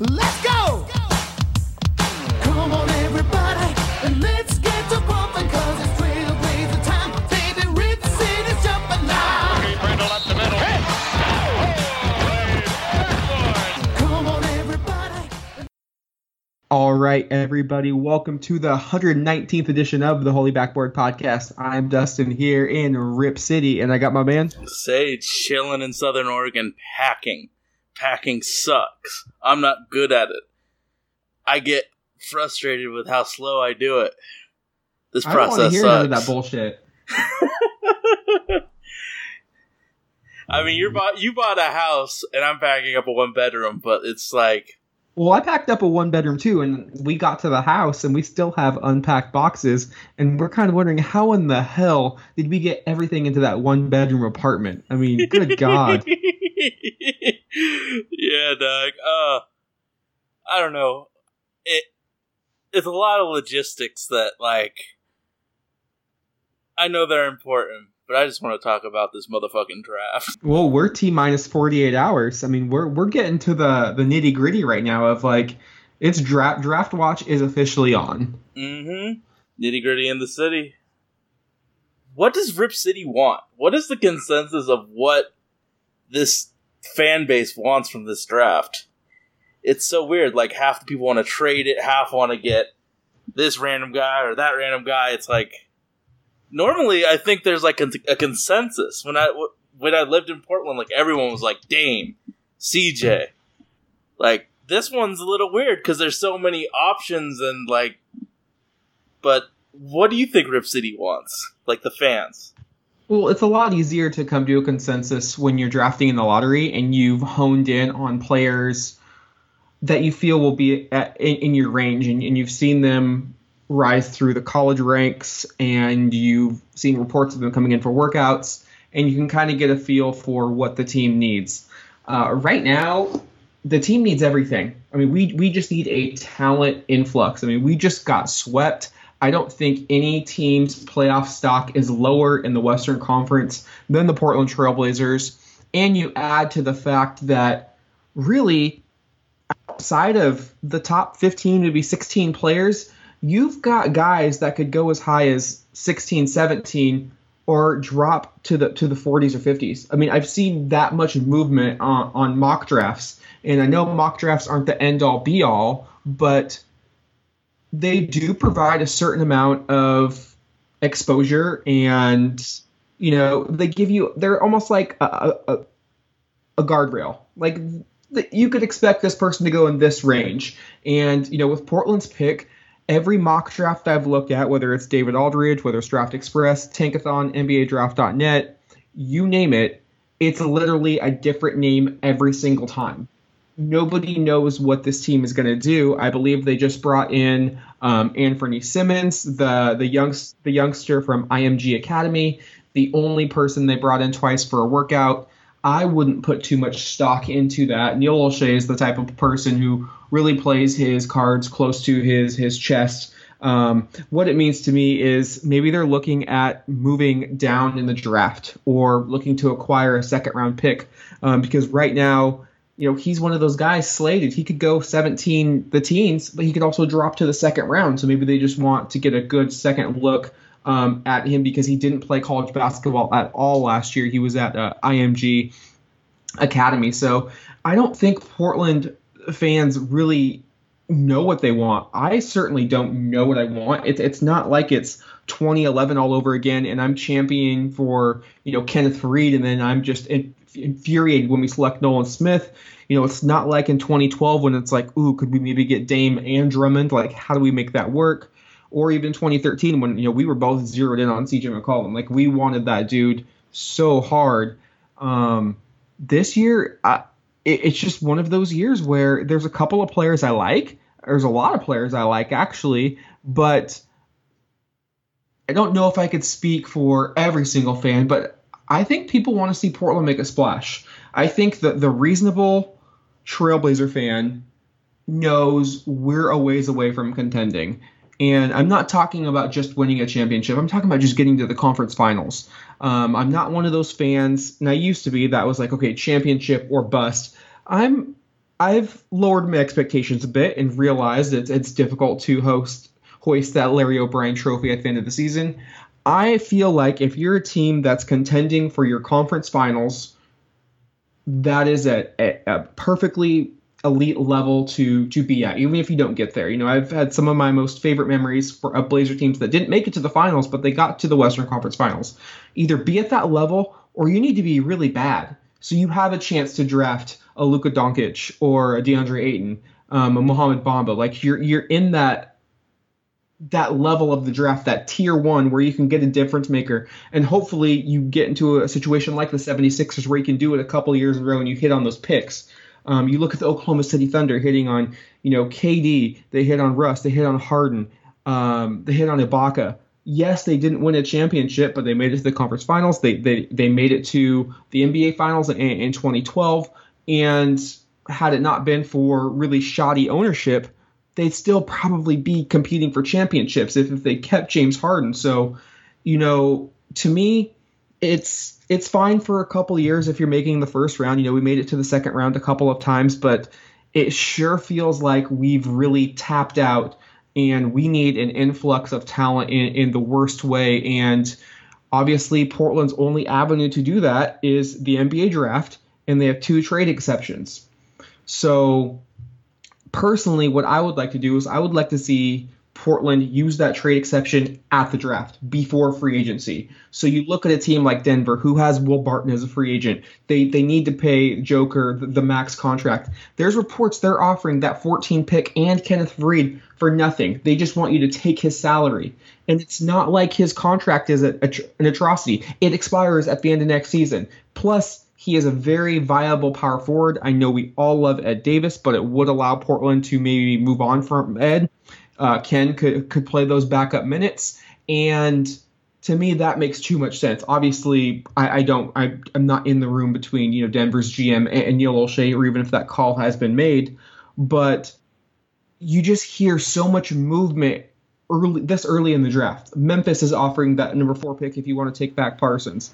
Let's go! Come on, everybody, and let's get to bumping, cause it's trailblazer time. Baby, Rip City's jumping now. Brindle up the middle. Come on, everybody. All right, everybody, welcome to the 119th edition of the Holy Backboard Podcast. I'm Dustin here in Rip City, and I got my man. Sage chilling in Southern Oregon packing. Packing sucks. I'm not good at it. I get frustrated with how slow I do it. This I don't want to process hear none of sucks. that bullshit. I mean, you bought you bought a house, and I'm packing up a one bedroom, but it's like Well, I packed up a one bedroom too, and we got to the house, and we still have unpacked boxes, and we're kind of wondering how in the hell did we get everything into that one bedroom apartment? I mean, good God. yeah, Doug. Uh, I don't know. It it's a lot of logistics that like I know they're important, but I just want to talk about this motherfucking draft. Well, we're T minus 48 hours. I mean, we're we're getting to the the nitty gritty right now of like it's draft draft watch is officially on. Mm-hmm. Nitty gritty in the city. What does Rip City want? What is the consensus of what this fan base wants from this draft? It's so weird. Like half the people want to trade it, half want to get this random guy or that random guy. It's like normally I think there's like a, a consensus. When I when I lived in Portland, like everyone was like Dame, CJ. Like this one's a little weird because there's so many options and like but what do you think Rip City wants? Like the fans? Well, it's a lot easier to come to a consensus when you're drafting in the lottery and you've honed in on players that you feel will be at, in, in your range and, and you've seen them rise through the college ranks and you've seen reports of them coming in for workouts and you can kind of get a feel for what the team needs. Uh, right now, the team needs everything. I mean, we we just need a talent influx. I mean, we just got swept. I don't think any team's playoff stock is lower in the Western Conference than the Portland Trailblazers. And you add to the fact that really outside of the top 15 maybe 16 players, you've got guys that could go as high as 16, 17 or drop to the to the 40s or 50s. I mean, I've seen that much movement on, on mock drafts, and I know mock drafts aren't the end all be all, but they do provide a certain amount of exposure, and you know they give you they're almost like a a, a guardrail. Like you could expect this person to go in this range, and you know with Portland's pick every mock draft I've looked at, whether it's David Aldridge, whether it's Draft Express, Tankathon, NBA Draft.net, you name it, it's literally a different name every single time. Nobody knows what this team is going to do. I believe they just brought in um, Anfernee Simons, the the young the youngster from IMG Academy, the only person they brought in twice for a workout. I wouldn't put too much stock into that. Neil Olshey is the type of person who really plays his cards close to his his chest. Um, what it means to me is maybe they're looking at moving down in the draft or looking to acquire a second round pick um, because right now, you know, he's one of those guys slated. He could go 17 the teens, but he could also drop to the second round. So maybe they just want to get a good second look um, at him because he didn't play college basketball at all last year. He was at uh, IMG Academy. So I don't think Portland fans really know what they want. I certainly don't know what I want. It, it's not like it's 2011 all over again, and I'm championing for you know Kenneth Faried, and then I'm just in, infuriated when we select Nolan Smith. You know, it's not like in 2012 when it's like, ooh, could we maybe get Dame and Drummond? Like, how do we make that work? Or even 2013 when you know we were both zeroed in on CJ McCollum. Like, we wanted that dude so hard. Um, this year, I, it, it's just one of those years where there's a couple of players I like. There's a lot of players I like actually, but I don't know if I could speak for every single fan. But I think people want to see Portland make a splash. I think that the reasonable Trailblazer fan knows we're a ways away from contending. And I'm not talking about just winning a championship. I'm talking about just getting to the conference finals. Um, I'm not one of those fans, and I used to be, that was like, okay, championship or bust. I'm I've lowered my expectations a bit and realized it's it's difficult to host hoist that Larry O'Brien trophy at the end of the season. I feel like if you're a team that's contending for your conference finals, that is a, a, a perfectly elite level to to be at, even if you don't get there. You know, I've had some of my most favorite memories for of Blazer teams that didn't make it to the finals, but they got to the Western Conference Finals. Either be at that level or you need to be really bad. So you have a chance to draft a Luka Doncic or a DeAndre Ayton, um, a Mohamed Bamba. Like you're you're in that that level of the draft, that tier one where you can get a difference maker. And hopefully you get into a situation like the 76ers where you can do it a couple years in a row and you hit on those picks. Um, you look at the Oklahoma City Thunder hitting on, you know, KD, they hit on Russ, they hit on Harden, um, they hit on Ibaka. Yes, they didn't win a championship, but they made it to the conference finals. They they, they made it to the NBA finals in, in 2012. And had it not been for really shoddy ownership, they'd still probably be competing for championships if, if they kept James Harden. So, you know, to me, it's it's fine for a couple years if you're making the first round. You know, we made it to the second round a couple of times, but it sure feels like we've really tapped out and we need an influx of talent in, in the worst way. And obviously, Portland's only avenue to do that is the NBA draft, and they have two trade exceptions. So, personally, what I would like to do is I would like to see Portland use that trade exception at the draft before free agency. So you look at a team like Denver who has Will Barton as a free agent. They they need to pay Joker the, the max contract. There's reports they're offering that 14 pick and Kenneth Faried for nothing. They just want you to take his salary. And it's not like his contract is a, a, an atrocity. It expires at the end of next season. Plus he is a very viable power forward. I know we all love Ed Davis, but it would allow Portland to maybe move on from Ed uh, Ken could could play those backup minutes, and to me that makes too much sense. Obviously, I, I don't, I, am not in the room between you know Denver's GM and, and Neil Olshey, or even if that call has been made, but you just hear so much movement early this early in the draft. Memphis is offering that number four pick if you want to take back Parsons.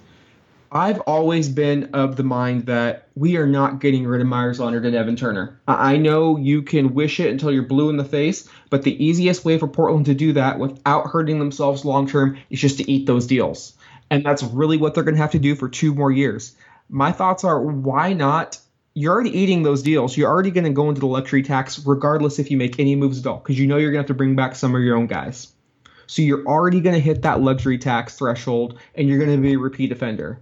I've always been of the mind that we are not getting rid of Meyers Leonard and Evan Turner. I know you can wish it until you're blue in the face, but the easiest way for Portland to do that without hurting themselves long term is just to eat those deals. And that's really what they're going to have to do for two more years. My thoughts are why not? You're already eating those deals. You're already going to go into the luxury tax regardless if you make any moves at all, because you know you're going to have to bring back some of your own guys. So you're already going to hit that luxury tax threshold and you're going to be a repeat offender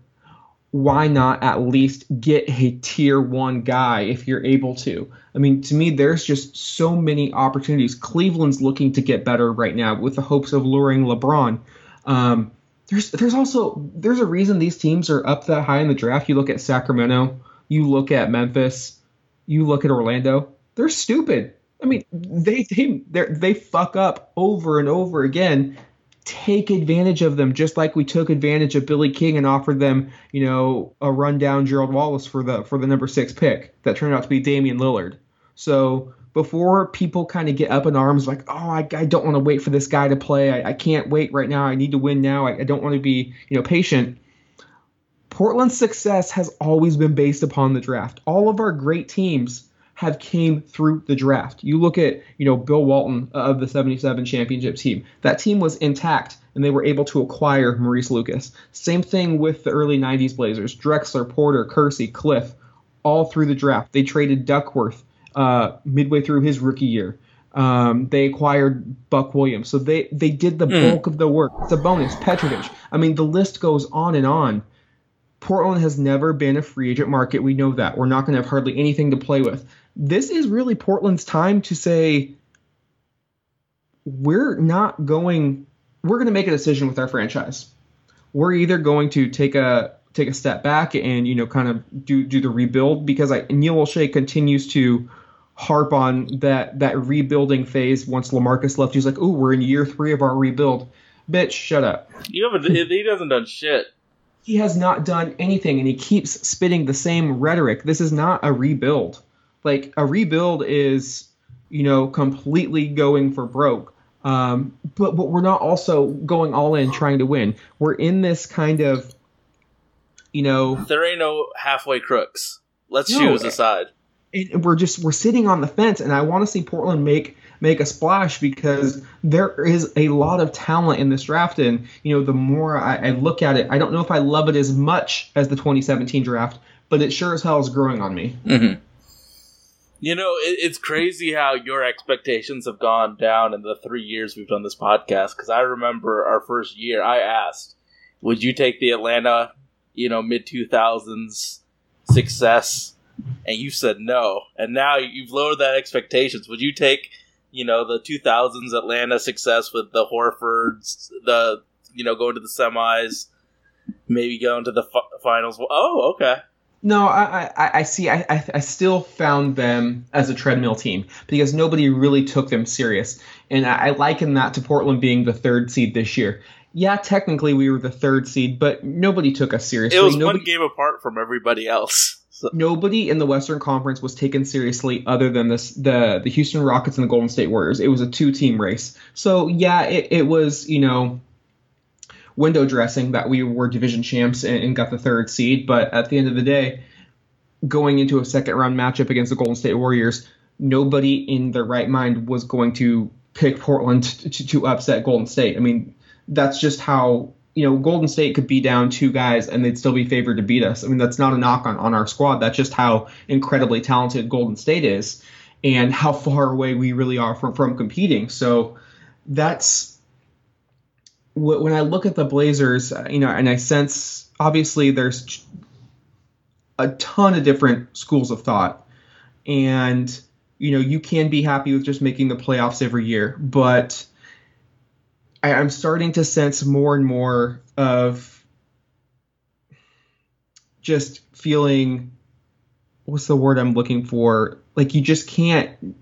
why not at least get a tier one guy if you're able to? I mean, to me, there's just so many opportunities. Cleveland's looking to get better right now with the hopes of luring LeBron. Um, there's there's also there's a reason these teams are up that high in the draft. You look at Sacramento, you look at Memphis, you look at Orlando. They're stupid. I mean, they they they fuck up over and over again take advantage of them just like we took advantage of Billy King and offered them, you know, a rundown Gerald Wallace for the for the number six pick that turned out to be Damian Lillard. So before people kind of get up in arms like, oh, I, I don't want to wait for this guy to play. I, I can't wait right now. I need to win now. I, I don't want to be, you know, patient. Portland's success has always been based upon the draft. All of our great teams have came through the draft. You look at, you know, Bill Walton of the 77 championship team. That team was intact and they were able to acquire Maurice Lucas. Same thing with the early 90s Blazers. Drexler, Porter, Kersey, Cliff, all through the draft. They traded Duckworth uh, midway through his rookie year. Um, they acquired Buck Williams. So they, they did the mm. bulk of the work. Sabonis, Petrovic. I mean, the list goes on and on. Portland has never been a free agent market. We know that. We're not going to have hardly anything to play with this is really Portland's time to say we're not going we're going to make a decision with our franchise. We're either going to take a take a step back and you know kind of do do the rebuild because I, Neil Olshey continues to harp on that that rebuilding phase once LaMarcus left. He's like, "Oh, we're in year three of our rebuild." Bitch, shut up. You haven't. he hasn't done shit. He has not done anything, and he keeps spitting the same rhetoric. This is not a rebuild. Like a rebuild is, you know, completely going for broke. Um, but but we're not also going all in trying to win. We're in this kind of, you know, there ain't no halfway crooks. Let's no, choose a side. and we're just we're sitting on the fence, and I want to see Portland make make a splash because there is a lot of talent in this draft, and you know the more I, I look at it, I don't know if I love it as much as the 2017 draft, but it sure as hell is growing on me. Mm-hmm. You know, it, it's crazy how your expectations have gone down in the three years we've done this podcast. Because I remember our first year, I asked, "Would you take the Atlanta, you know, mid two thousands success?" And you said no. And now you've lowered that expectations. Would you take, you know, the two thousands Atlanta success with the Horfords, the you know, going to the semis, maybe going to the fi- finals? Oh, okay. No, I, I, I see. I, I, still found them as a treadmill team because nobody really took them serious, and I, I liken that to Portland being the third seed this year. Yeah, technically we were the third seed, but nobody took us seriously. It was nobody, one game apart from everybody else. So, nobody in the Western Conference was taken seriously other than this the the Houston Rockets and the Golden State Warriors. It was a two team race. So yeah, it, it was you know window dressing that we were division champs and, and got the third seed. But at the end of the day, going into a second round matchup against the Golden State Warriors, nobody in their right mind was going to pick Portland to, to, to upset Golden State. I mean, that's just how you know Golden State could be down two guys and they'd still be favored to beat us. I mean, that's not a knock on, on our squad. That's just how incredibly talented Golden State is and how far away we really are from, from competing. So that's when I look at the Blazers, uh, you know, and I sense obviously there's a ton of different schools of thought, and you know, you can be happy with just making the playoffs every year, but I, I'm starting to sense more and more of just feeling what's the word I'm looking for? Like you just can't.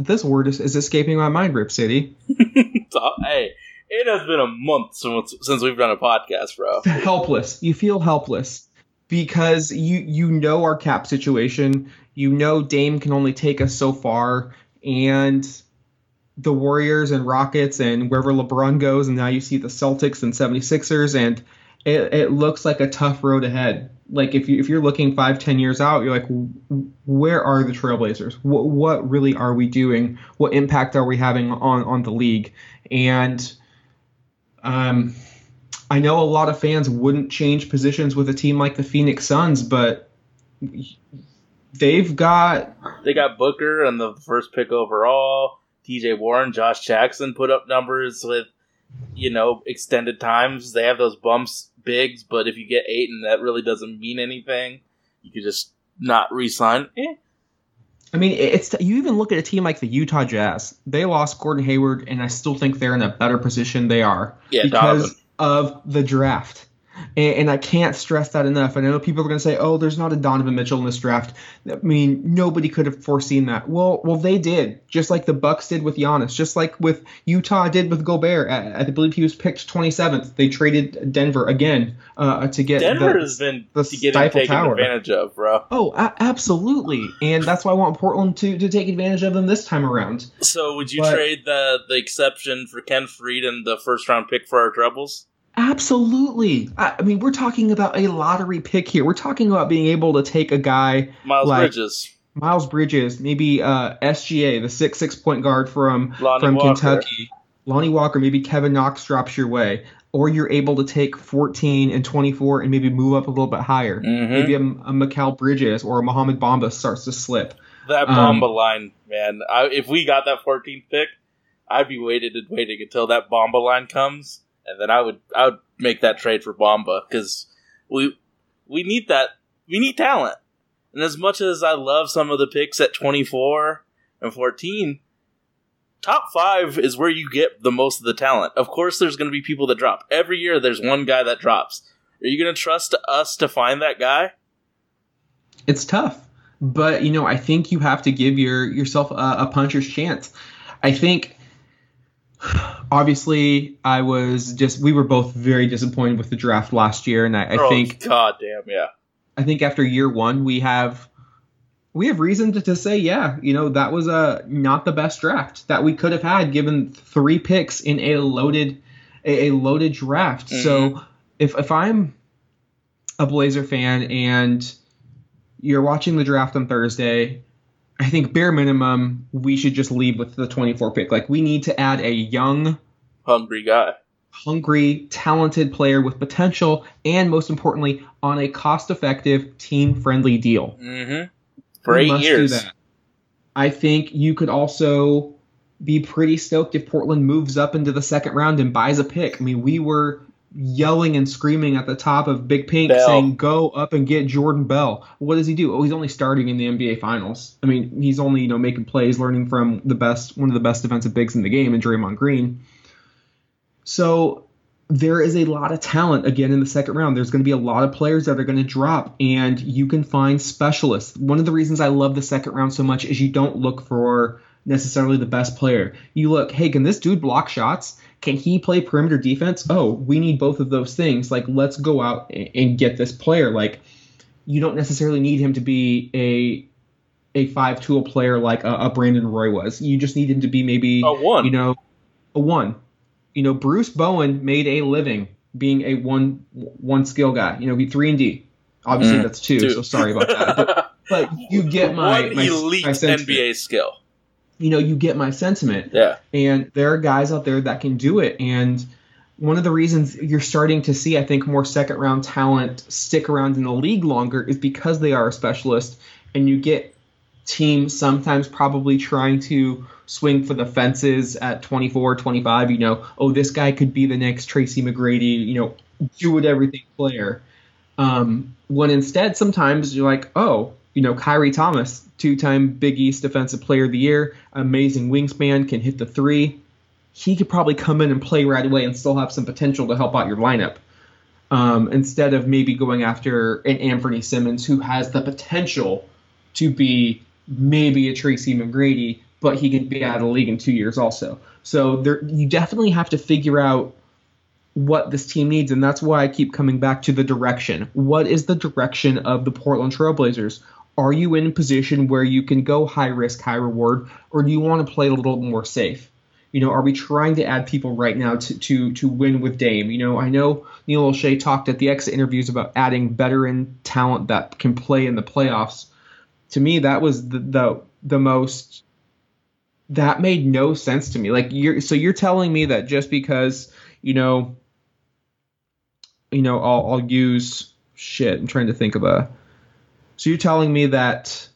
This word is, is escaping my mind, Rip City. so, hey, it has been a month since, since we've done a podcast, bro. helpless. You feel helpless because you you know our cap situation. You know Dame can only take us so far, and the Warriors and Rockets and wherever LeBron goes, and now you see the Celtics and 76ers, and it, it looks like a tough road ahead. Like if you if you're looking five ten years out, you're like, where are the Trailblazers? What what really are we doing? What impact are we having on on the league? And um, I know a lot of fans wouldn't change positions with a team like the Phoenix Suns, but they've got They got Booker and the first pick overall. TJ Warren, Josh Jackson put up numbers with, you know, extended times. They have those bumps bigs, but if you get eight and that really doesn't mean anything, you could just not re-sign. Eh. I mean, it's you even look at a team like the Utah Jazz. They lost Gordon Hayward, and I still think they're in a better position they are Yeah, because Donovan. of the draft. And, and I can't stress that enough. And I know people are going to say, "Oh, there's not a Donovan Mitchell in this draft." I mean, nobody could have foreseen that. Well, well, they did, just like the Bucks did with Giannis, just like with Utah did with Gobert. I, I believe he was picked 27th. They traded Denver again uh, to get Denver the, has been the taken Tower. advantage of, bro. Oh, absolutely, and that's why I want Portland to to take advantage of them this time around. So would you But- trade the the exception for Ken Faried and the first round pick for our troubles? Absolutely. I, I mean, we're talking about a lottery pick here. We're talking about being able to take a guy Miles Like- Bridges, Miles Bridges, maybe uh, SGA, the six six point guard from Lonnie from Walker. Kentucky, Lonnie Walker, maybe Kevin Knox drops your way, or you're able to take 14 and 24 and maybe move up a little bit higher. Mhm. Maybe a, a Mikal Bridges or a Mohamed Bamba starts to slip. That Um, Bamba line, man. I, if we got that 14th pick, I'd be waiting and waiting until that Bamba line comes, and then I would I would make that trade for Bamba because we we need that we need talent. And as much as I love some of the picks at 24 and 14, top five is where you get the most of the talent. Of course, there's going to be people that drop every year. There's one guy that drops. Are you going to trust us to find that guy? it's tough but you know i think you have to give your yourself a, a puncher's chance i think obviously i was just we were both very disappointed with the draft last year and i, I oh, think God damn, yeah. i think after year one we have we have reason to, to say yeah you know that was a not the best draft that we could have had given three picks in a loaded a, a loaded draft mm-hmm. so if if i'm a blazer fan and you're watching the draft on Thursday. I think bare minimum we should just leave with the 24 pick. Like we need to add a young, Hungry guy. hungry, talented player with potential, and most importantly, on a cost-effective, team-friendly deal. Mm-hmm. For We eight years. Do that. I think you could also be pretty stoked if Portland moves up into the second round and buys a pick. I mean, we were yelling and screaming at the top of Big Pink Bell. saying, "Go up and get Jordan Bell." What does he do? Oh, he's only starting in the NBA Finals. I mean, he's only you know making plays, learning from the best, one of the best defensive bigs in the game, in Draymond Green. So there is a lot of talent again in the second round. There's going to be a lot of players that are going to drop, and you can find specialists. One of the reasons I love the second round so much is you don't look for necessarily the best player. You look, hey, can this dude block shots? Can he play perimeter defense? Oh, we need both of those things. Like, let's go out and get this player. Like, you don't necessarily need him to be a a five tool player like a, a Brandon Roy was. You just need him to be maybe A one. You know, a one. You know, Bruce Bowen made a living being a one one skill guy. You know, he three and D. Obviously, Mm, that's two, two. So sorry about that. But, but you get my One my, elite my. NBA skill. You know, you get my sentiment. Yeah. and there are guys out there that can do it. And one of the reasons you're starting to see i think more second round talent stick around in the league longer is because they are a specialist and you get teams sometimes probably trying to swing for the fences at 24 25 you know oh this guy could be the next tracy mcgrady you know do it everything player. Um, when instead sometimes you're like oh you know Khyri Thomas two-time Big East Defensive Player of the Year amazing wingspan can hit the three he could probably come in and play right away and still have some potential to help out your lineup. Um, instead of maybe going after an Anfernee Simons who has the potential to be maybe a Tracy McGrady, but he could be out of the league in two years also. So there, you definitely have to figure out what this team needs, and that's why I keep coming back to the direction. What is the direction of the Portland Trailblazers? Are you in a position where you can go high risk, high reward, or do you want to play a little more safe? You know, are we trying to add people right now to to to win with Dame? You know, I know Neil Olshey talked at the exit interviews about adding veteran talent that can play in the playoffs. To me, that was the the, the most that made no sense to me. Like you're so you're telling me that just because you know, you know, I'll I'll use shit. I'm trying to think of a. So you're telling me that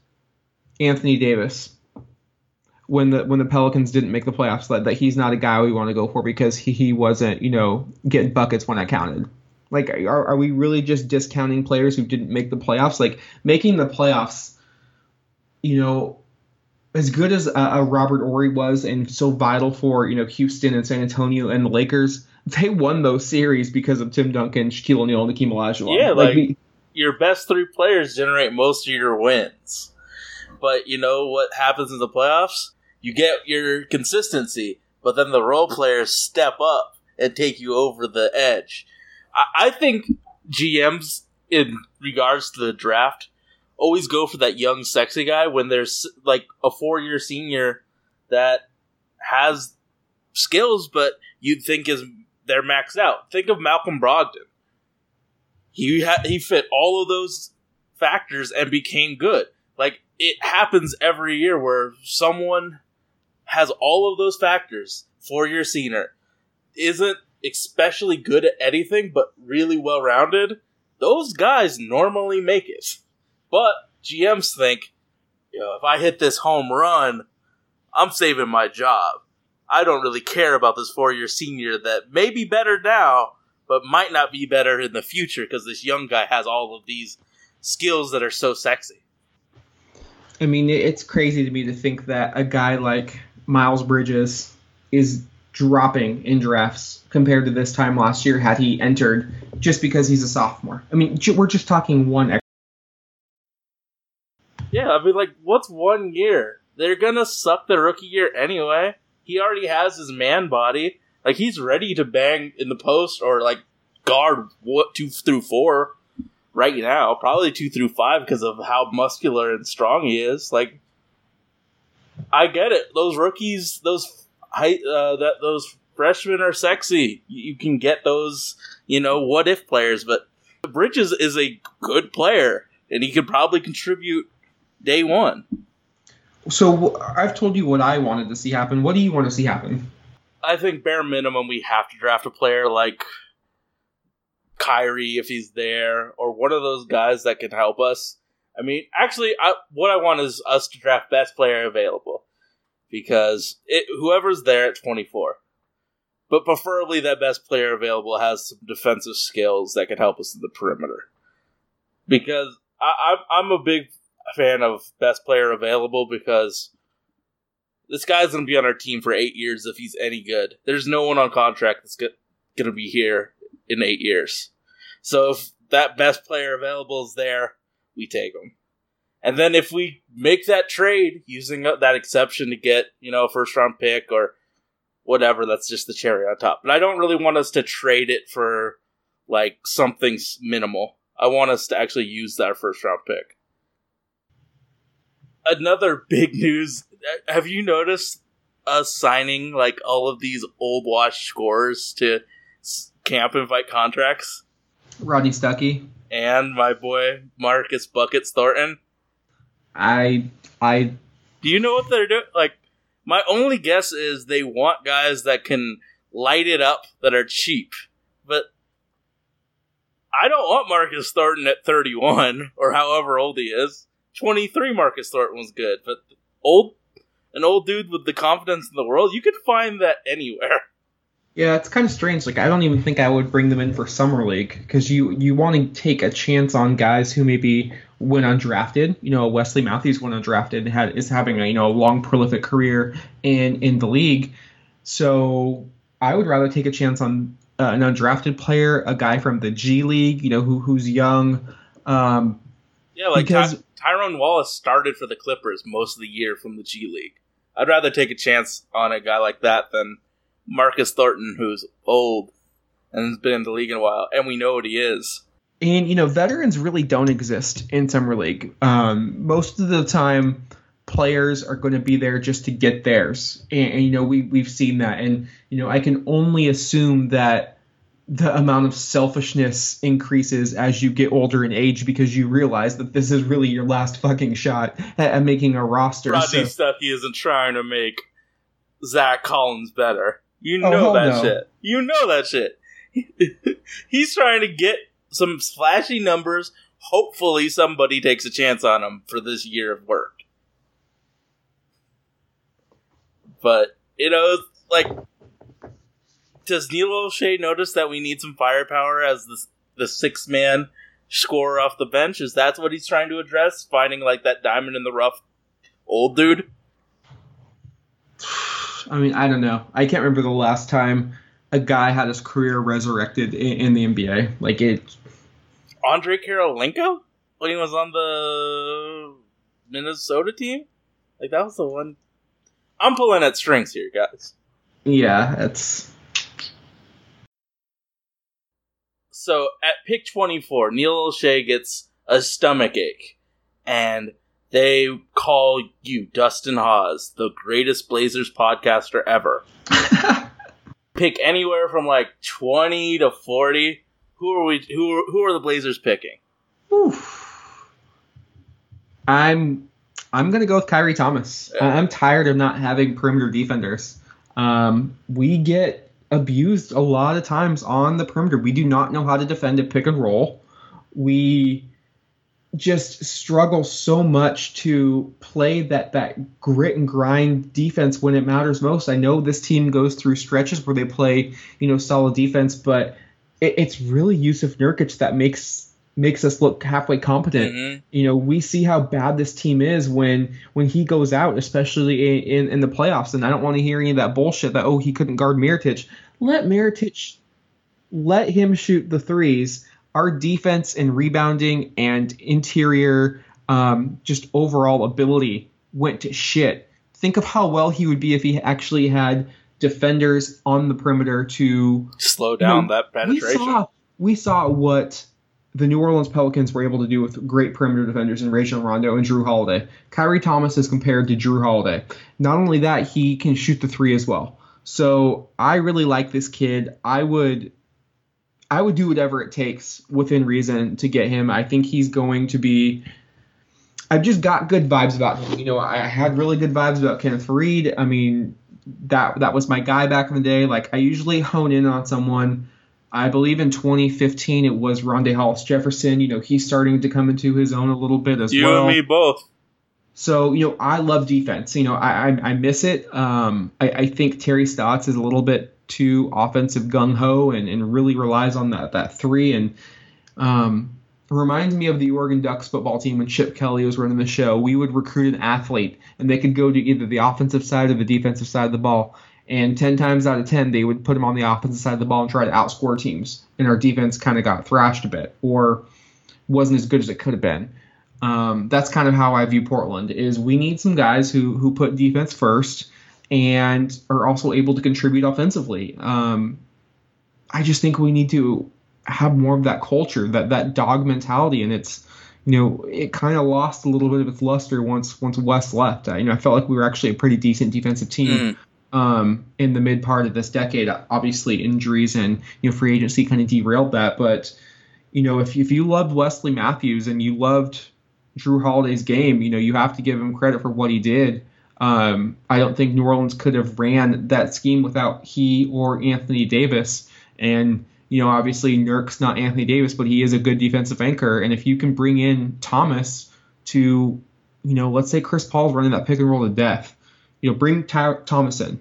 Anthony Davis when the when the Pelicans didn't make the playoffs that, that he's not a guy we want to go for because he, he wasn't you know getting buckets when I counted. Like are, are we really just discounting players who didn't make the playoffs? Like making the playoffs, you know, as good as a, Robert Horry was and so vital for you know Houston and San Antonio and the Lakers, they won those series because of Tim Duncan, Shaquille O'Neal, and Hakeem Olajuwon. Yeah, like- we- Your best three players generate most of your wins. But you know what happens in the playoffs? You get your consistency, but then the role players step up and take you over the edge. I, I think GMs, in regards to the draft, always go for that young, sexy guy when there's like a four year senior that has skills, but you'd think is they're maxed out. Think of Malcolm Brogdon. He ha- he fit all of those factors and became good. Like it happens every year where someone has all of those factors. Four year senior isn't especially good at anything, but really well rounded. Those guys normally make it. But GMs think, you know, if I hit this home run, I'm saving my job. I don't really care about this four year senior that may be better now, but might not be better in the future because this young guy has all of these skills that are so sexy. I mean, it's crazy to me to think that a guy like Miles Bridges is dropping in drafts compared to this time last year had he entered just because he's a sophomore. I mean, we're just talking one. Yeah, I mean, like, what's one year? They're gonna suck the rookie year anyway. He already has his man body. Like, he's ready to bang in the post or, like, guard what two through four right now. Probably two through five because of how muscular and strong he is. Like, I get it. Those rookies, those height, uh, that those freshmen are sexy. You, you can get those, you know, what if players, but Bridges is a good player. and he could probably contribute day one. So I've told you what I wanted to see happen. What do you want to see happen? I think bare minimum we have to draft a player like Khyri if he's there, or one of those guys that can help us. I mean, actually, I, what I want is us to draft best player available because it, whoever's there at 24, but preferably that best player available has some defensive skills that can help us in the perimeter. Because I, I'm, I'm a big fan of best player available because this guy's going to be on our team for eight years if he's any good. There's no one on contract that's going to be here in eight years. So if that best player available is there, we take him. And then if we make that trade using that exception to get, you know, a first round pick or whatever, that's just the cherry on top. But I don't really want us to trade it for like something minimal. I want us to actually use that first round pick. Another big news. Have you noticed us signing like all of these old wash scores to camp invite contracts? Rodney Stuckey. And my boy Marcus Buckets Thornton. I I Do you know what they're doing? Like, my only guess is they want guys that can light it up that are cheap. But I don't want Marcus Thornton at 31 or however old he is. 23 Marcus Thornton was good, but old an old dude with the confidence in the world, you could find that anywhere. Yeah, it's kind of strange. Like I don't even think I would bring them in for summer league because you you want to take a chance on guys who maybe went undrafted. You know, Wesley Matthews went undrafted and had is having a you know a long prolific career in in the league. So I would rather take a chance on uh, an undrafted player, a guy from the G League. You know, who who's young. Um, Yeah, like Because- Ty- Tyrone Wallace started for the Clippers most of the year from the G League. I'd rather take a chance on a guy like that than Marcus Thornton, who's old and has been in the league in a while, and we know what he is. And you know, veterans really don't exist in summer league. Um, most of the time, players are going to be there just to get theirs, and, and you know we we've seen that. And you know, I can only assume that the amount of selfishness increases as you get older in age because you realize that this is really your last fucking shot at, making a roster. Rodney So- Stuckey isn't trying to make Zach Collins better. You Oh, know hell that no. shit. You know that shit. He's trying to get some flashy numbers. Hopefully, somebody takes a chance on him for this year of work. But you know, like, does Neil Olshey notice that we need some firepower as the the six man scorer off the bench? Is that what he's trying to address? Finding like that diamond in the rough old dude. I mean, I don't know. I can't remember the last time a guy had his career resurrected in, in the NBA. Like it, Andre Kirilenko when he was on the Minnesota team. Like that was the one. I'm pulling at strings here, guys. yeah, it's. So at pick 24, Neil Olshey gets a stomach ache, and they call you Dustin Hawes, the greatest Blazers podcaster ever. Pick anywhere from like 20 to 40. Who are we? Who are, who are the Blazers picking? Oof. I'm I'm gonna go with Khyri Thomas. I- I'm tired of not having perimeter defenders. Um, we get abused a lot of times on the perimeter. We do not know how to defend a pick and roll. We just struggle so much to play that that grit and grind defense when it matters most. I know this team goes through stretches where they play, you know, solid defense, but it, it's really Yusuf Nurkic that makes makes us look halfway competent. Mhm. You know, we see how bad this team is when when he goes out, especially in in, in the playoffs. And I don't want to hear any of that bullshit that oh he couldn't guard Mirotic. Let Mirotic let him shoot the threes. Our defense and rebounding and interior, um, just overall ability went to shit. Think of how well he would be if he actually had defenders on the perimeter to Slow down No, that we penetration. saw we saw what the New Orleans Pelicans were able to do with great perimeter defenders in Rajon Rondo and Jrue Holiday. Khyri Thomas is compared to Jrue Holiday. Not only that, he can shoot the three as well. So I really like this kid. I would I would do whatever it takes within reason to get him. I think he's going to be. I've just got good vibes about him. You know, I had really good vibes about Kenneth Faried. I mean, that that was my guy back in the day. Like I usually hone in on someone. I believe in 2015 it was Rondae Hollis Jefferson. You know, he's starting to come into his own a little bit as You well. You and me both. So you know, I love defense. You know, I I, I miss it. Um, I, I think Terry Stotts is a little bit too offensive gung ho and, and really relies on that that three and um, reminds me of the Oregon Ducks football team when Chip Kelly was running the show. We would recruit an athlete and they could go to either the offensive side or the defensive side of the ball. And 10 times out of 10, they would put him on the offensive side of the ball and try to outscore teams. And our defense kind of got thrashed a bit or wasn't as good as it could have been. Um, that's kind of how I view Portland is we need some guys who who put defense first and are also able to contribute offensively. Um, I just think we need to have more of that culture, that that dog mentality, and it's you know it kind of lost a little bit of its luster once once West left. Uh, you know I felt like we were actually a pretty decent defensive team. Um, in the mid part of this decade, obviously injuries and you know free agency kind of derailed that. But you know if if you loved Wesley Matthews and you loved Jrue Holiday's game, you know you have to give him credit for what he did. Um, I don't think New Orleans could have ran that scheme without he or Anthony Davis. And you know, obviously Nurk's not Anthony Davis, but he is a good defensive anchor. And if you can bring in Thomas to, you know, let's say Chris Paul's running that pick and roll to death, you know, bring Ty- Thomas in.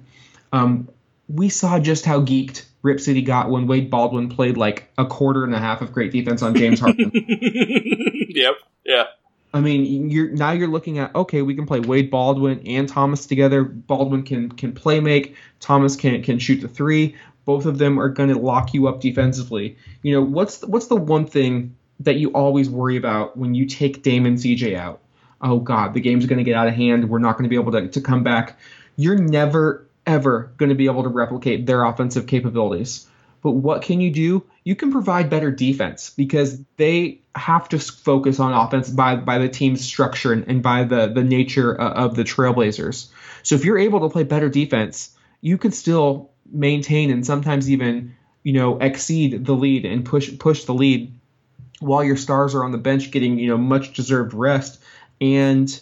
Um, we saw just how geeked Rip City got when Wade Baldwin played like a quarter and a half of great defense on James Harden. yep. Yeah. I mean, you're now you're looking at okay, we can play Wade Baldwin and Thomas together. Baldwin can can play make, Thomas can can shoot the three. Both of them are going to lock you up defensively. You know, what's the, what's the one thing that you always worry about when you take Damon CJ out? Oh God, the game's going to get out of hand. We're not going to be able to to come back. You're never ever going to be able to replicate their offensive capabilities. But what can you do? You can provide better defense because they have to focus on offense by by the team's structure and, and by the the nature uh, of the Trailblazers. So if you're able to play better defense, you can still maintain and sometimes even you know exceed the lead and push push the lead while your stars are on the bench getting you know much deserved rest and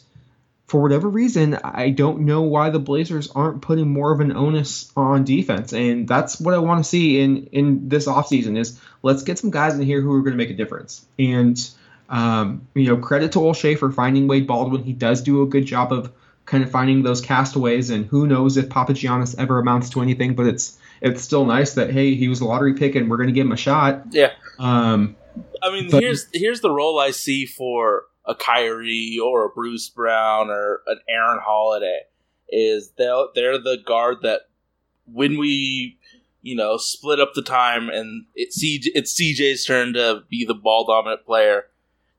for whatever reason, I don't know why the Blazers aren't putting more of an onus on defense. And that's what I want to see in, in this offseason is let's get some guys in here who are going to make a difference. And, um, you know, credit to Olshey for finding Wade Baldwin. He does do a good job of kind of finding those castaways. And who knows if Papagiannis ever amounts to anything, but it's it's still nice that, hey, he was a lottery pick and we're going to give him a shot. Yeah. Um, I mean, But- here's here's the role I see for a Khyri or a Bruce Brown or an Aaron Holiday is they'll they're the guard that when we you know split up the time and it's CJ, it's CJ's turn to be the ball dominant player.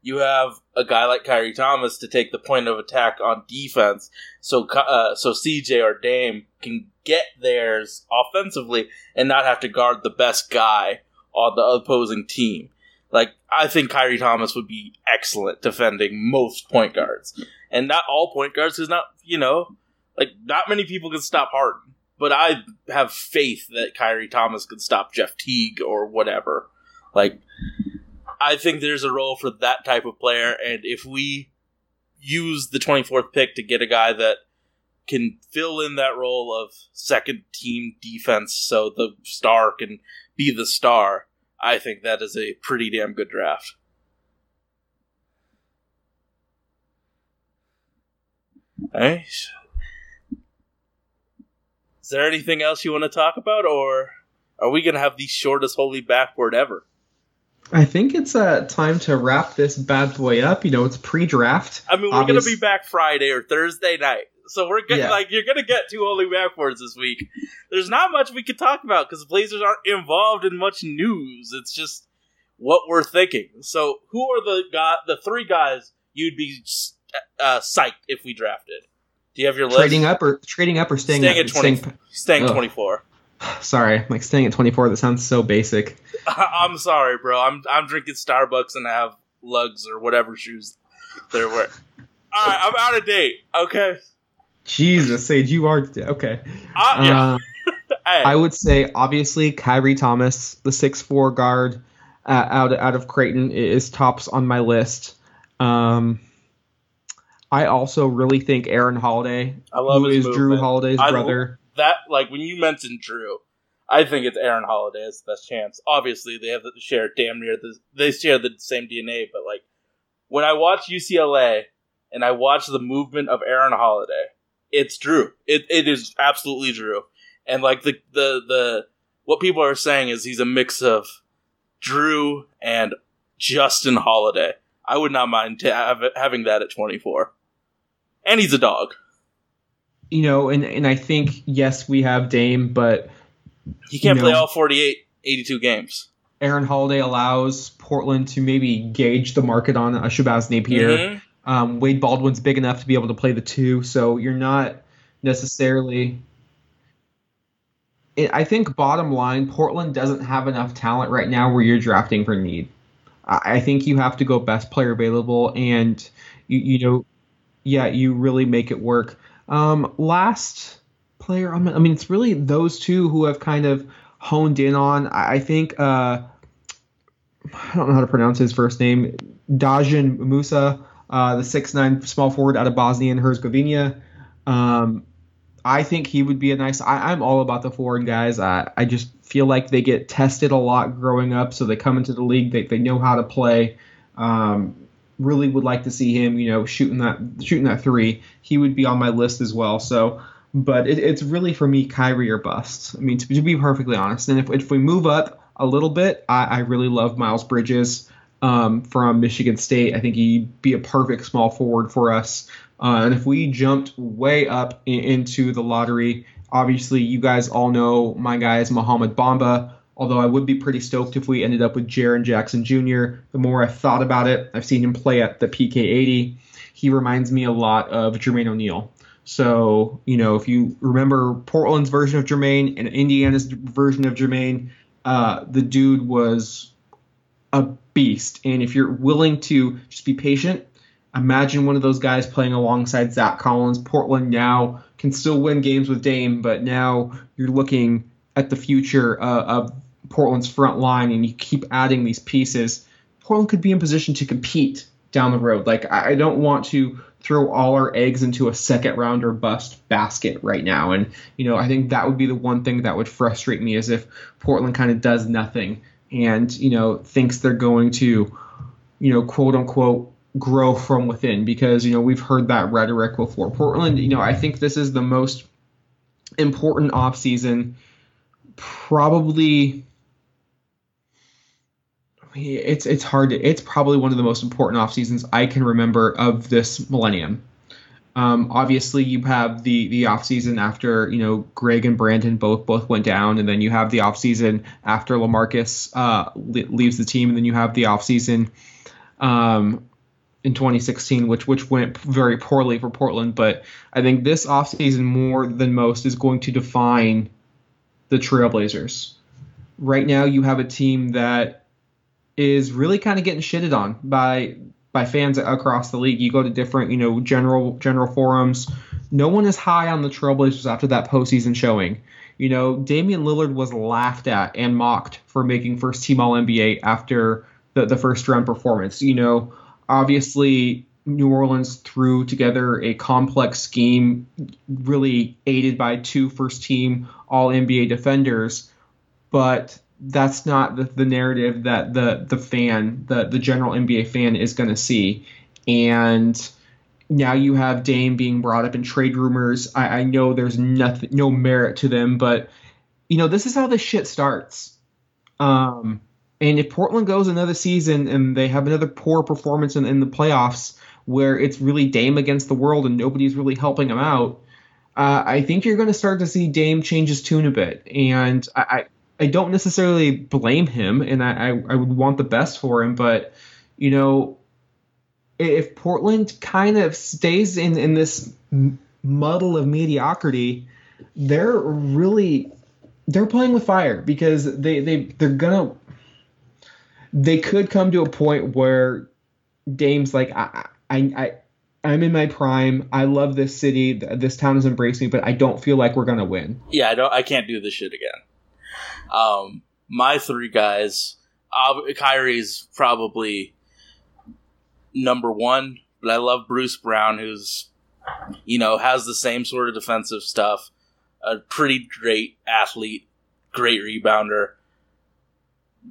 You have a guy like Khyri Thomas to take the point of attack on defense, so uh, so CJ or Dame can get theirs offensively and not have to guard the best guy on the opposing team. Like I think Khyri Thomas would be excellent defending most point guards, and not all point guards. Because not you know, like not many people can stop Harden, but I have faith that Khyri Thomas can stop Jeff Teague or whatever. Like I think there's a role for that type of player, and if we use the 24th pick to get a guy that can fill in that role of second team defense, so the star can be the star. I think that is a pretty damn good draft. Alright. Is there anything else you want to talk about, or are we going to have the shortest holy backboard ever? I think it's uh, time to wrap this bad boy up. You know, it's pre-draft. I mean, we're going to be back Friday or Thursday night, so we're getting Yeah. like you're going to get two holy backboards this week. There's not much we can talk about because the Blazers aren't involved in much news. It's just what we're thinking. So, who are the guy, the three guys you'd be uh, psyched if we drafted? Do you have your list? trading up or trading up or staying, Staying at, at 20. staying- Staying Ugh. 24. sorry, like staying at 24. That sounds so basic. I'm sorry, bro. I'm I'm drinking Starbucks and I have lugs or whatever shoes they're wearing. All right, I'm out of date. Okay. Jesus, Sage, you are okay. Uh, yeah. Uh, I, I would say obviously Khyri Thomas, the six four guard uh, out out of Creighton, is tops on my list. Um, I also really think Aaron Holiday, I love who his is Jrue movement. Holiday's I- brother. that like when you mentioned Jrue, I think it's Aaron Holiday has the best chance. Obviously, they have the share damn near the they share the same DNA, but like when I watch UCLA and I watch the movement of Aaron Holiday, it's Jrue. It it is absolutely Jrue, and like the the the what people are saying is he's a mix of Jrue and Justin Holiday. I would not mind to have, having that at twenty four, and he's a dog. You know, and and I think yes, we have Dame, but He can't You play know- all 48, 82 games. Aaron Holiday allows Portland to maybe gauge the market on a Shabazz Napier. Mhm. Um, Wade Baldwin's big enough to be able to play the two, so you're not necessarily. I think bottom line, Portland doesn't have enough talent right now where you're drafting for need. I think you have to go best player available, and you, you know, yeah, you really make it work. Um, last player, I mean, it's really those two who have kind of honed in on. I think uh, I don't know how to pronounce his first name, Dajan Musa, uh, the six nine small forward out of Bosnia and Herzegovina. Um, I think he would be a nice. I, I'm all about the foreign guys. I, I just feel like they get tested a lot growing up, so they come into the league. They, they know how to play. Um, really would like to see him, you know, shooting that shooting that three. He would be on my list as well. So, but it, it's really for me Khyri or bust. I mean, to, to be perfectly honest, and if if we move up a little bit, I, I really love Miles Bridges um, from Michigan State. I think he'd be a perfect small forward for us. Uh, and if we jumped way up in, into the lottery, obviously you guys all know my guy is Mohamed Bamba. Although I would be pretty stoked if we ended up with Jaren Jackson Jr. The more I've thought about it, I've seen him play at the PK80. He reminds me a lot of Jermaine O'Neal. So, you know, if you remember Portland's version of Jermaine and Indiana's version of Jermaine, uh, the dude was a beast. And if you're willing to just be patient, imagine one of those guys playing alongside Zach Collins. Portland now can still win games with Dame, but now you're looking at the future uh, of Portland's front line and you keep adding these pieces. Portland could be in position to compete down the road. Like, I don't want to throw all our eggs into a second round or bust basket right now. And, you know, I think that would be the one thing that would frustrate me is if Portland kind of does nothing and, you know, thinks they're going to, you know, quote unquote, grow from within because, you know, we've heard that rhetoric before. Portland, you know, I think this is the most important offseason probably it's it's hard to it's probably one of the most important off seasons I can remember of this millennium. Um, obviously, you have the the off season after you know Greg and Brandon both both went down, and then you have the off season after LaMarcus uh, le- leaves the team, and then you have the off season um, in 2016, which which went very poorly for Portland. But I think this off season more than most is going to define the Trailblazers. Right now, you have a team that is really kind of getting shitted on by by fans across the league. You go to different, you know, general general forums. No one is high on the Trailblazers after that postseason showing. You know, Damian Lillard was laughed at and mocked for making first team All NBA after the, the first round performance. You know, obviously New Orleans threw together a complex scheme, really aided by two first team All NBA defenders, but that's not the, the narrative that the the fan, the the general NBA fan is going to see. And now you have Dame being brought up in trade rumors. I, I know there's nothing, no merit to them, but you know this is how this shit starts. Um, and if Portland goes another season and they have another poor performance in, in the playoffs, where it's really Dame against the world and nobody's really helping him out, uh, I think you're going to start to see Dame change his tune a bit. And I, I, don't necessarily blame him, and I, I, I would want the best for him, but you know, if Portland kind of stays in in this muddle of mediocrity, they're really they're playing with fire because they they they're gonna they could come to a point where Dame's like I I I I'm in my prime. I love this city. This town has embraced me, but I don't feel like we're gonna win. Yeah, I don't. I can't do this shit again. Um, my three guys. Uh, Khyri's probably number one, but I love Bruce Brown, who's you know has the same sort of defensive stuff. A pretty great athlete, great rebounder.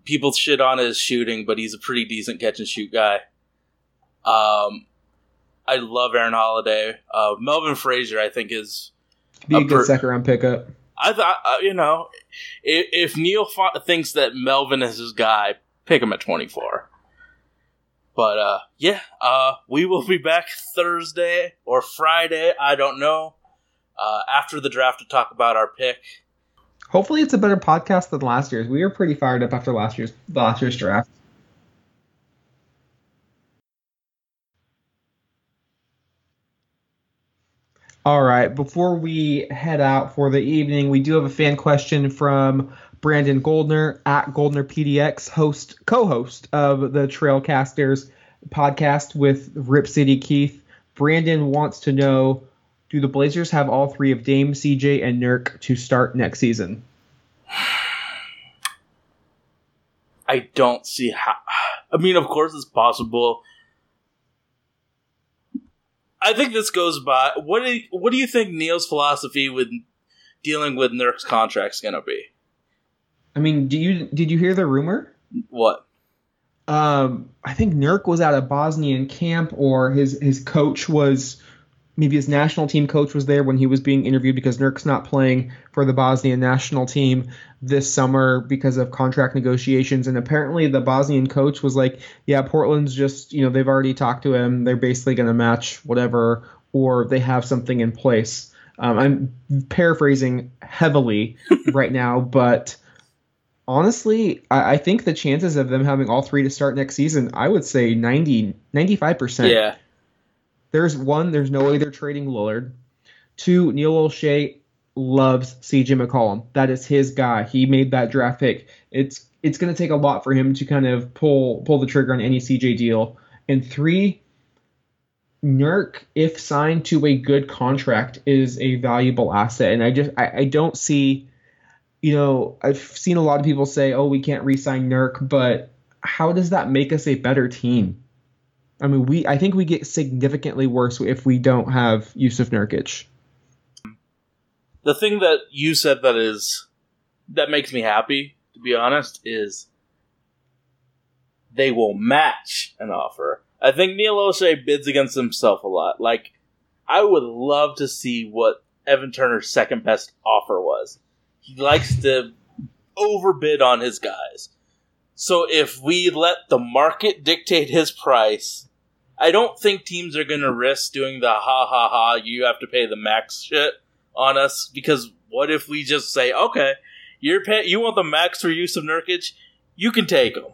People shit on his shooting, but he's a pretty decent catch and shoot guy. Um, I love Aaron Holiday. Uh, Melvin Frazier, I think, is Be a A good per- second round pickup. I thought, you know, if, if Neil thinks that Melvin is his guy, pick him at 24. But, uh, yeah, uh, we will be back Thursday or Friday, I don't know, uh, after the draft to talk about our pick. Hopefully, it's a better podcast than last year's. We were pretty fired up after last year's last year's draft. All right, before we head out for the evening, we do have a fan question from Brandon Goldner at Goldner PDX, host co-host of the Trailcasters podcast with Rip City Keith. Brandon wants to know do the Blazers have all three of Dame, CJ, and Nurk to start next season? I don't see how. I mean, of course, it's possible. I think this goes by. What do you, what do you think Neil's philosophy with dealing with Nurk's contract's gonna be? I mean, do you did you hear the rumor? What? Um, I think Nurk was at a Bosnian camp, or his his coach was maybe his national team coach was there when he was being interviewed because Nurk's not playing for the Bosnian national team this summer because of contract negotiations. And apparently, the Bosnian coach was like, "Yeah, Portland's just you know they've already talked to him. They're basically going to match whatever, or they have something in place." Um, I'm paraphrasing heavily right now, but honestly, I, I think the chances of them having all three to start next season, I would say 90, 95%. Yeah, There's one, there's no way they're trading Lillard. Two, Neil Olshey loves CJ McCollum. That is his guy. He made that draft pick. It's it's going to take a lot for him to kind of pull pull the trigger on any CJ deal. And three, Nurk, if signed to a good contract, is a valuable asset. And I just I, I don't see, you know, I've seen a lot of people say, oh, we can't re-sign Nurk, but how does that make us a better team? I mean, we I think we get significantly worse if we don't have Jusuf Nurkic. the thing that you said that is that makes me happy, to be honest, is they will match an offer. I think Neil Olshey bids against himself a lot. Like, I would love to see what Evan Turner's second best offer was. He likes to overbid on his guys. So if we let the market dictate his price, I don't think teams are going to risk doing the ha ha ha, you have to pay the max shit on us because what if we just say, okay, you're pay- you want the max for Jusuf Nurkic, you can take them.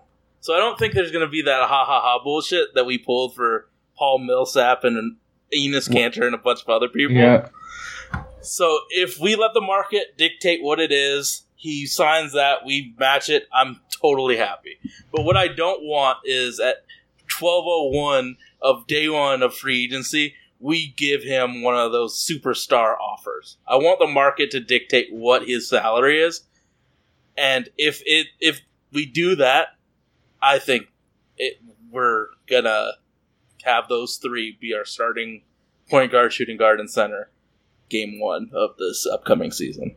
So I don't think there's going to be that ha ha ha bullshit that we pulled for Paul Millsap and Enes Kanter and a bunch of other people. Yeah. So if we let the market dictate what it is, he signs that, we match it, I'm totally happy. But what I don't want is at 1201 of day one of free agency, we give him one of those superstar offers. I want the market to dictate what his salary is. And if it if we do that, I think it we're gonna have those three be our starting point guard, shooting guard, and center game one of this upcoming season.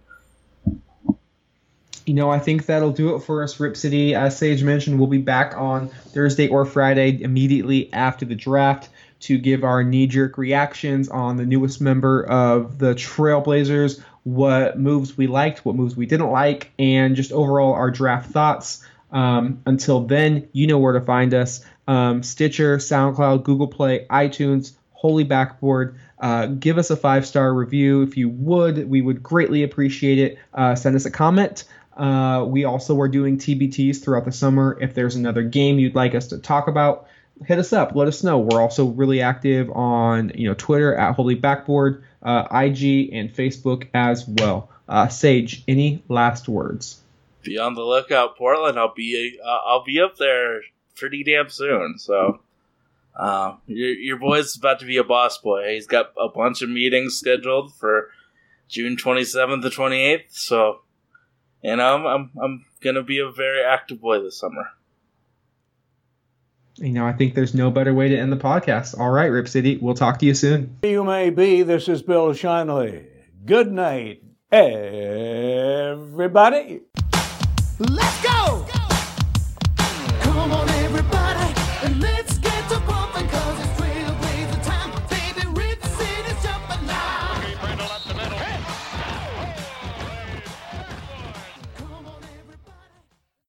You know, I think that'll do it for us, Rip City. As Sage mentioned, we'll be back on Thursday or Friday immediately after the draft to give our knee jerk reactions on the newest member of the Trailblazers, what moves we liked, what moves we didn't like, and just overall our draft thoughts. Um, until then, you know where to find us um, Stitcher, SoundCloud, Google Play, iTunes, Holy Backboard. Uh, give us a five star review if you would. We would greatly appreciate it. Uh, send us a comment. Uh, we also are doing TBTs throughout the summer. If there's another game you'd like us to talk about, hit us up. Let us know. We're also really active on you know Twitter at Holy Backboard, uh, IG, and Facebook as well. Uh, Sage, any last words? Be on the lookout, Portland. I'll be uh, I'll be up there pretty damn soon. So Uh, your your boy's about to be a boss boy. He's got a bunch of meetings scheduled for June twenty seventh to twenty eighth. So, you know, I'm, I'm I'm gonna be a very active boy this summer. You know, I think there's no better way to end the podcast. All right, Rip City, we'll talk to you soon. You may be. This is Bill Shinley. Good night, everybody. Let's go!